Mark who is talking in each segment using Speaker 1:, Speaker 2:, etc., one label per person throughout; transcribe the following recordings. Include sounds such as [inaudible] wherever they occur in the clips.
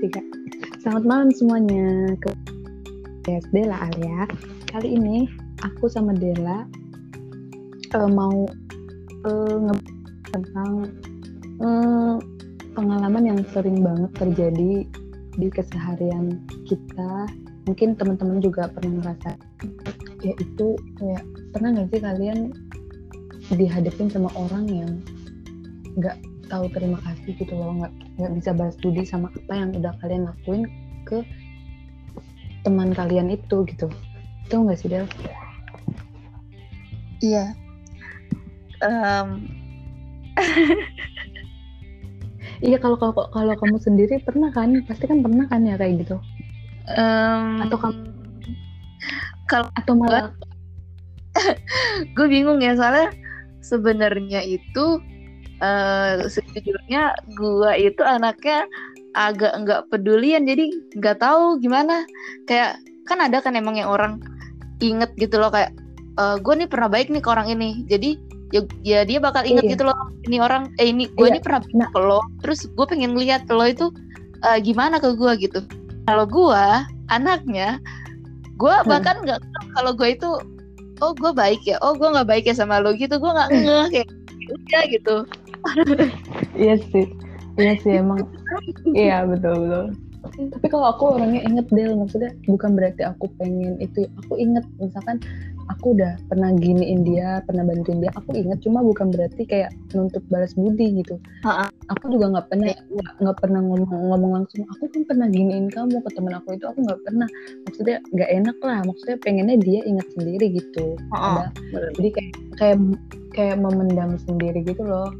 Speaker 1: tiga. Selamat malam semuanya ke podcast Dela Alia. Kali ini aku sama Dela uh, mau uh, nge tentang uh, pengalaman yang sering banget terjadi di keseharian kita. Mungkin teman-teman juga pernah ngerasa yaitu kayak pernah nggak sih kalian dihadapin sama orang yang nggak tahu terima kasih gitu loh nggak nggak bisa balas budi sama apa yang udah kalian lakuin ke teman kalian itu gitu itu nggak sih Del?
Speaker 2: Iya. Um... [laughs]
Speaker 1: iya kalau kalau kalau kamu sendiri pernah kan pasti kan pernah kan ya kayak gitu. Um... Atau kamu
Speaker 2: kalau
Speaker 1: atau malah [laughs]
Speaker 2: gue bingung ya soalnya sebenarnya itu uh, sejujurnya gue itu anaknya agak nggak pedulian jadi nggak tahu gimana kayak kan ada kan emang yang orang inget gitu loh kayak uh, eh, gue nih pernah baik nih ke orang ini jadi ya, ya dia bakal inget iya. gitu loh ini orang eh ini gue iya. nih pernah nah. ke lo terus gue pengen lihat lo itu uh, gimana ke gue gitu kalau gue anaknya gue hmm. bahkan nggak hmm. kalau gue itu oh gue baik ya oh gue nggak baik ya sama lo gitu gue nggak ngeh kayak udah gitu
Speaker 1: iya sih. Iya sih emang. Iya betul betul. Tapi kalau aku orangnya inget Del. Maksudnya bukan berarti aku pengen itu. Aku inget misalkan aku udah pernah giniin dia pernah bantuin dia aku inget. Cuma bukan berarti kayak nuntut balas budi gitu. Ha-ha. aku juga nggak pernah nggak pernah ngomong ngomong langsung aku kan pernah giniin kamu ke temen aku itu aku nggak pernah. Maksudnya nggak enak lah. Maksudnya pengennya dia inget sendiri gitu. Ada. Jadi kayak kayak kayak memendam sendiri gitu loh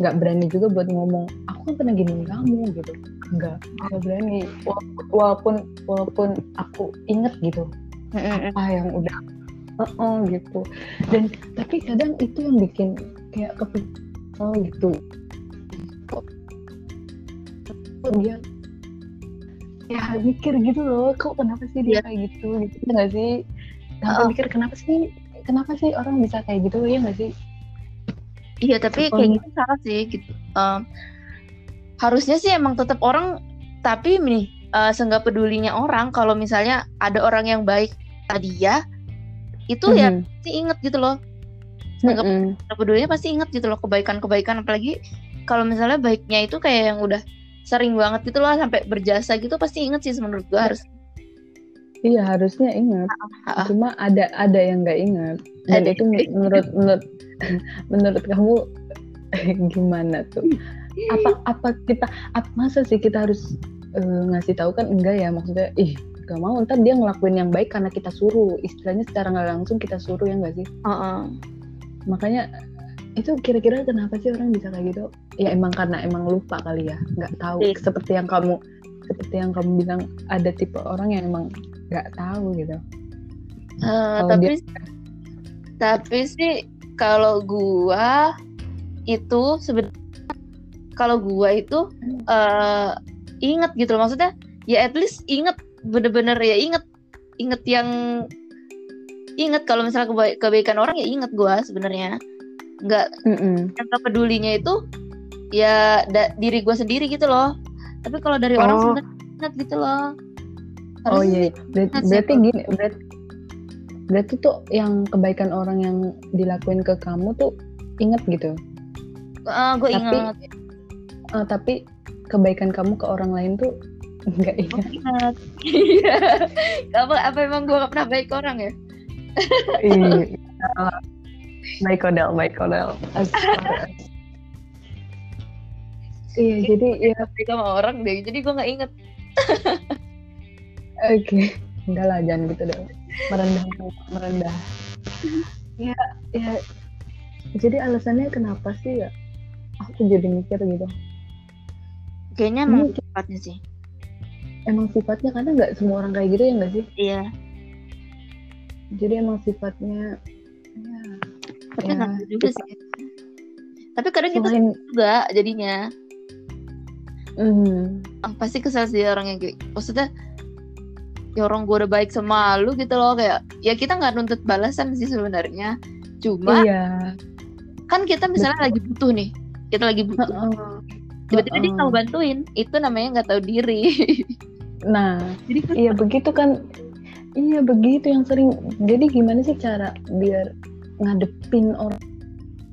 Speaker 1: nggak berani juga buat ngomong aku kan pernah gini kamu gitu. Nggak nggak berani. Walaupun walaupun aku inget gitu apa yang udah uh -uh, gitu. Dan tapi kadang itu yang bikin kayak kepikir gitu. Kok dia ya mikir gitu loh kok kenapa sih dia yeah. kayak gitu? Gitu nggak sih? Uh. mikir kenapa sih kenapa sih orang bisa kayak gitu? Ya nggak sih
Speaker 2: Iya tapi kayak gitu salah sih gitu. Um, harusnya sih emang tetap orang tapi nih uh, seenggak pedulinya orang kalau misalnya ada orang yang baik tadi ya itu mm -hmm. ya pasti inget gitu loh. Seenggak mm -hmm. pedulinya pasti inget gitu loh kebaikan-kebaikan apalagi kalau misalnya baiknya itu kayak yang udah sering banget gitu loh sampai berjasa gitu pasti inget sih menurut gua harus.
Speaker 1: Iya harusnya ingat. Cuma ada ada yang nggak ingat. Dan ada. itu menurut menurut menurut kamu [laughs] gimana tuh apa apa kita apa masa sih kita harus uh, ngasih tahu kan enggak ya maksudnya ih gak mau ntar dia ngelakuin yang baik karena kita suruh istilahnya secara nggak langsung kita suruh ya enggak sih uh -uh. makanya itu kira-kira kenapa sih orang bisa kayak gitu ya emang karena emang lupa kali ya nggak tahu yeah. seperti yang kamu seperti yang kamu bilang ada tipe orang yang emang nggak tahu gitu.
Speaker 2: Uh, tapi dia... tapi sih kalau gua itu sebenarnya kalau gua itu uh, inget gitu loh. Maksudnya ya at least inget bener-bener ya inget inget yang inget kalau misalnya keba kebaikan orang ya inget gua sebenarnya. Nggak mm -mm. yang pedulinya itu ya diri gua sendiri gitu loh. Tapi kalau dari oh. orang sebenarnya inget gitu loh
Speaker 1: Oh iya, Ber berarti gini berarti berarti tuh yang kebaikan orang yang dilakuin ke kamu tuh inget gitu?
Speaker 2: Uh, gue inget.
Speaker 1: uh, tapi kebaikan kamu ke orang lain tuh nggak ingat.
Speaker 2: ingat. Iya. [laughs] Apa apa emang gue gak pernah baik ke orang ya?
Speaker 1: Iya. [laughs] Baik kodel baik kodel. Iya jadi ya
Speaker 2: baik sama orang deh jadi gue nggak inget [laughs]
Speaker 1: okay. enggak lah jangan gitu dong. Merendah merendah. Ya ya. Jadi alasannya kenapa sih ya? Aku jadi mikir gitu.
Speaker 2: Kayaknya emang sifatnya sih.
Speaker 1: Emang sifatnya karena nggak semua orang kayak gitu ya nggak sih?
Speaker 2: Iya.
Speaker 1: Jadi emang sifatnya ya
Speaker 2: tapi ya, juga sih. Tapi kadang kita selain... juga jadinya.
Speaker 1: Mm.
Speaker 2: pasti kesal sih orang yang gitu maksudnya ya orang gue udah baik sama lu gitu loh kayak ya kita nggak nuntut balasan sih sebenarnya cuma
Speaker 1: iya.
Speaker 2: kan kita misalnya Betul. lagi butuh nih kita lagi butuh uh -uh. tiba-tiba dia
Speaker 1: Heeh.
Speaker 2: mau bantuin itu namanya nggak tahu diri [laughs]
Speaker 1: Nah,
Speaker 2: jadi
Speaker 1: iya begitu kan. Iya begitu yang sering. Jadi gimana sih cara biar ngadepin orang?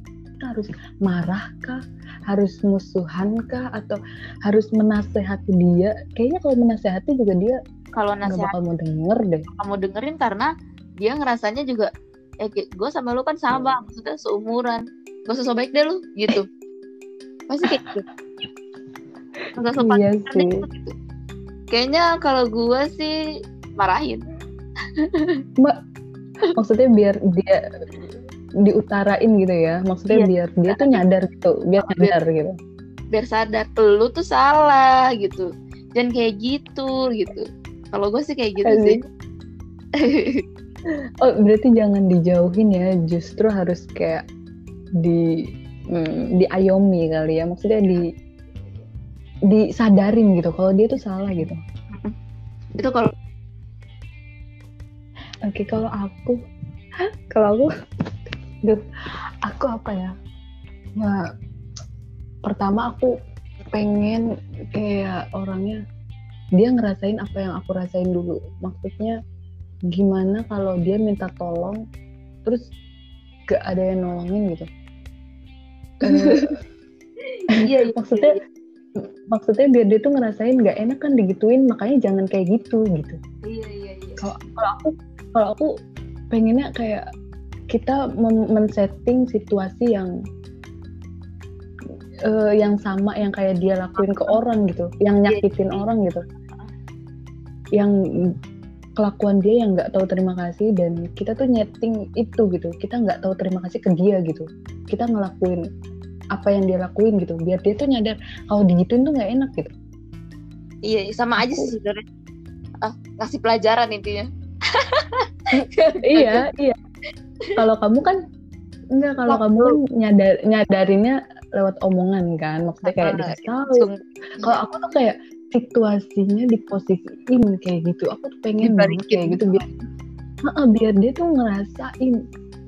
Speaker 1: Kita harus marah kah? Harus musuhan kah? Atau harus menasehati dia? Kayaknya kalau menasehati juga dia
Speaker 2: kalau
Speaker 1: nggak
Speaker 2: nasihat
Speaker 1: bakal mau denger deh.
Speaker 2: kamu dengerin karena dia ngerasanya juga eh gue sama lu kan sama maksudnya seumuran gak usah so baik deh lu gitu pasti kayak gitu Gak usah so
Speaker 1: Iya
Speaker 2: deh, gitu. kayaknya kalau gue sih marahin
Speaker 1: Maksudnya biar dia diutarain gitu ya. Maksudnya
Speaker 2: Iya.
Speaker 1: biar dia tuh nyadar gitu, biar
Speaker 2: Oh, biar-
Speaker 1: nyadar gitu.
Speaker 2: biar sadar lu tuh salah gitu dan kayak gitu gitu kalau gue sih kayak gitu
Speaker 1: Asik.
Speaker 2: sih
Speaker 1: Oh, berarti jangan dijauhin ya, justru harus kayak di hmm, diayomi kali ya. Maksudnya di disadarin gitu kalau dia tuh salah gitu.
Speaker 2: itu kalau
Speaker 1: Oke, kalau aku kalau aku duh, aku apa ya? Ya pertama aku pengen kayak orangnya dia ngerasain apa yang aku rasain dulu. Maksudnya gimana kalau dia minta tolong terus gak ada yang nolongin gitu. [laughs]
Speaker 2: Iya, iya
Speaker 1: maksudnya maksudnya biar dia tuh ngerasain gak enak kan digituin makanya jangan kayak gitu gitu
Speaker 2: iya iya iya
Speaker 1: kalau aku kalau aku pengennya kayak kita men-setting situasi yang eh, yang sama yang kayak dia lakuin ke orang gitu yang
Speaker 2: Iya,
Speaker 1: nyakitin orang gitu. Yang kelakuan dia yang nggak tahu terima kasih dan kita tuh nyeting itu gitu. Kita nggak tahu terima kasih ke dia gitu. Kita ngelakuin apa yang dia lakuin gitu biar dia tuh nyadar kalau digituin tuh nggak enak gitu.
Speaker 2: Iya sama aja sih sebenarnya. Ah ngasih pelajaran intinya. [laughs]
Speaker 1: Iya iya. Kalau kamu kan enggak kalau kamu kan nyadar nyadarinnya lewat omongan kan maksudnya kayak
Speaker 2: Ah,
Speaker 1: dikasih tahu.
Speaker 2: Langsung
Speaker 1: kalau aku tuh kayak situasinya diposisiin kayak gitu aku tuh pengen banget kayak gitu biar Heeh, biar dia tuh ngerasain.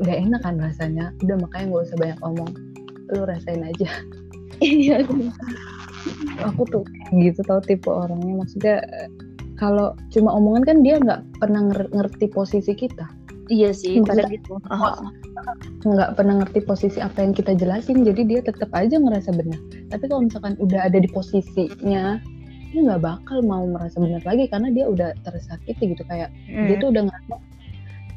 Speaker 1: Nggak enak kan rasanya. Udah makanya nggak usah banyak omong. Lu rasain aja. [laughs]
Speaker 2: Iya.
Speaker 1: Aku tuh gitu tau tipe orangnya. Maksudnya eh, kalau cuma omongan kan dia nggak pernah nger- ngerti posisi kita
Speaker 2: iya sih kadang gitu. Ah,
Speaker 1: nggak pernah ngerti posisi apa yang kita jelasin jadi dia tetap aja ngerasa benar. Tapi kalau misalkan udah ada di posisinya dia nggak bakal mau merasa benar lagi karena dia udah tersakiti gitu. Kayak dia
Speaker 2: Hmm.
Speaker 1: tuh udah ngerasa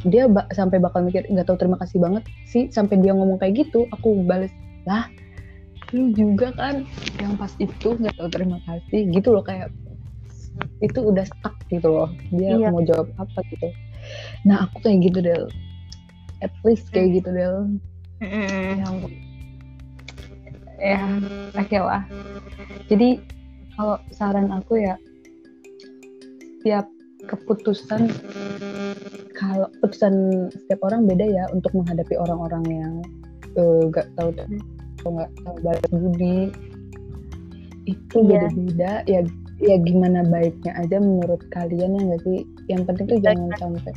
Speaker 1: dia ba- sampai bakal mikir nggak tahu terima kasih banget sih sampai dia ngomong kayak gitu aku bales lah lu juga kan yang pas itu nggak tahu terima kasih gitu loh kayak itu udah stuck gitu loh. Dia
Speaker 2: Iya.
Speaker 1: mau jawab apa gitu nah aku kayak gitu Del. At least kayak gitu Del. Yang ya oke lah. Jadi kalau saran aku ya setiap keputusan kalau keputusan setiap orang beda ya untuk menghadapi orang-orang yang eh, nggak tahu atau nggak tahu balas budi. Itu
Speaker 2: Iya.
Speaker 1: beda-beda. Ya ya gimana baiknya aja menurut kalian ya nggak sih yang penting tuh jangan sampai.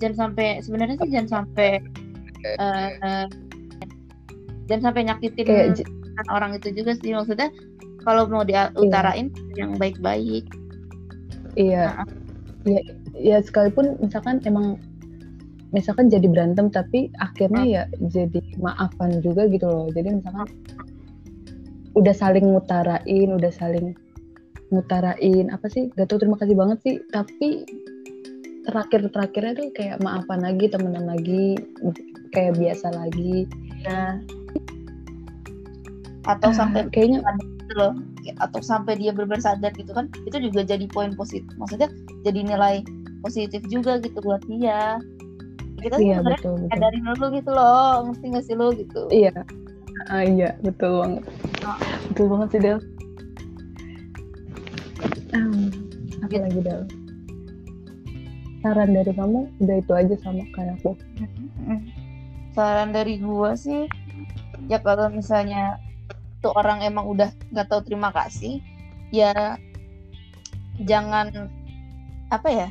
Speaker 2: Jangan sampai sebenarnya sih jangan sampai eh, eh, jangan sampai nyakitin
Speaker 1: kayak
Speaker 2: orang itu juga sih. Maksudnya kalau mau diutarain yang baik-baik.
Speaker 1: Iya. Iya, ya sekalipun misalkan emang misalkan jadi berantem tapi akhirnya ya jadi maafan juga gitu loh. Jadi misalkan udah saling ngutarain, udah saling ngutarain apa sih? Gak tau terima kasih banget sih, tapi terakhir terakhirnya tuh kayak maafan lagi, temenan lagi, kayak biasa lagi.
Speaker 2: nah atau sampai
Speaker 1: Kayaknya
Speaker 2: gitu loh atau sampai dia benar sadar gitu kan itu juga jadi poin positif maksudnya jadi nilai positif juga gitu buat dia kita
Speaker 1: iya
Speaker 2: sebenarnya
Speaker 1: betul betul.
Speaker 2: sadarin dulu gitu loh ngerti gak sih lo gitu
Speaker 1: Iya. Ah, iya, betul banget.
Speaker 2: Ah.
Speaker 1: Betul banget sih, Del. Um, apa
Speaker 2: Gitu.
Speaker 1: lagi, Del? Saran dari kamu udah itu aja sama kayak aku.
Speaker 2: Saran dari gua sih ya kalau misalnya tuh orang emang udah nggak tahu terima kasih ya jangan apa ya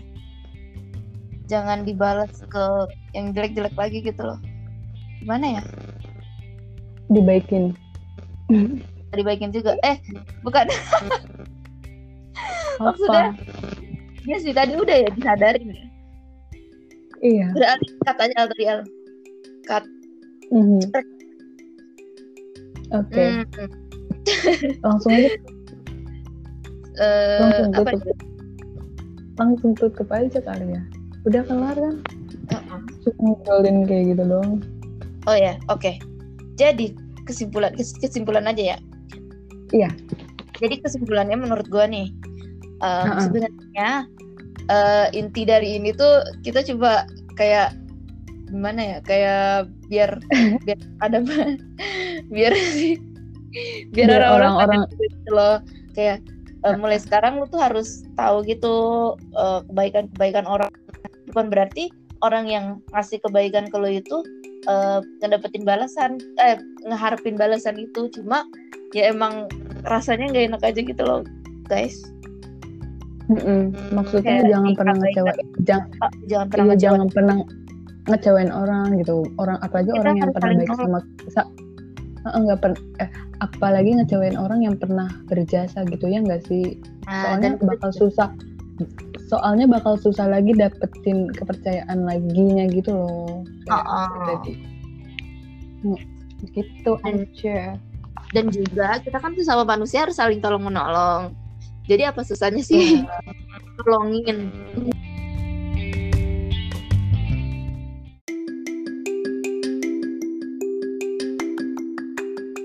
Speaker 2: jangan dibalas ke yang jelek-jelek lagi gitu loh gimana ya
Speaker 1: Dibaikin.
Speaker 2: dibaikin juga eh bukan? [laughs] Maksudnya- ya sih tadi udah ya disadarin ya
Speaker 1: Iya.
Speaker 2: udah Al tadi Al cut
Speaker 1: Mhm. Oke,
Speaker 2: Hmm, [laughs]
Speaker 1: langsung aja
Speaker 2: eh,
Speaker 1: langsung
Speaker 2: apa
Speaker 1: tutup. Langsung tutup aja kali ya. Udah kelar kan?
Speaker 2: Uh-uh.
Speaker 1: Cuma ngobrolin kayak gitu doang.
Speaker 2: oh ya oke jadi kesimpulan kes- kesimpulan aja ya
Speaker 1: Iya.
Speaker 2: jadi kesimpulannya menurut gua nih um,
Speaker 1: Uh-uh.
Speaker 2: sebenarnya eh, inti dari ini tuh kita coba kayak gimana ya kayak biar [laughs] biar ada [laughs] biar [laughs] sih biar orang-orang gitu loh. Kayak eh, mulai sekarang lu tuh harus tahu gitu eh, kebaikan-kebaikan orang. Bukan berarti orang yang ngasih kebaikan ke lo itu eh, ngedapetin balasan eh ngeharapin balasan itu. Cuma ya emang rasanya nggak enak aja gitu loh guys
Speaker 1: Mm-mm. Maksudnya
Speaker 2: Kayak
Speaker 1: jangan pernah
Speaker 2: dikabaikan.
Speaker 1: ngecewa, jangan,
Speaker 2: Ah, jangan pernah
Speaker 1: iya,
Speaker 2: ngecewain.
Speaker 1: jangan pernah ngecewain orang gitu. Orang apalagi
Speaker 2: Kita
Speaker 1: orang yang pernah baik sama sa, Eh, nggak pernah eh, apalagi ngecewain orang yang pernah berjasa gitu ya nggak sih?
Speaker 2: Nah,
Speaker 1: Soalnya
Speaker 2: dan-
Speaker 1: bakal susah. Soalnya bakal susah lagi dapetin kepercayaan laginya gitu loh. Kayak
Speaker 2: Oh, oh.
Speaker 1: tadi. Mm, Gitu
Speaker 2: Dan-
Speaker 1: aja.
Speaker 2: dan juga kita kan tuh sama manusia harus saling tolong menolong jadi apa susahnya sih tolongin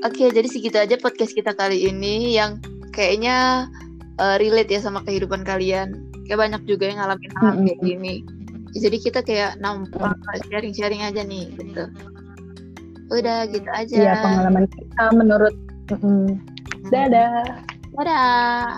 Speaker 2: Oke, jadi segitu aja podcast kita kali ini yang kayaknya eh, relate ya sama kehidupan kalian. Kayak banyak juga yang ngalamin hal
Speaker 1: Mm-mm.
Speaker 2: kayak gini. Jadi kita kayak nampak sharing-sharing aja nih gitu. Udah gitu aja.
Speaker 1: Iya pengalaman kita menurut. Mm-mm. Dadah.
Speaker 2: Dadah.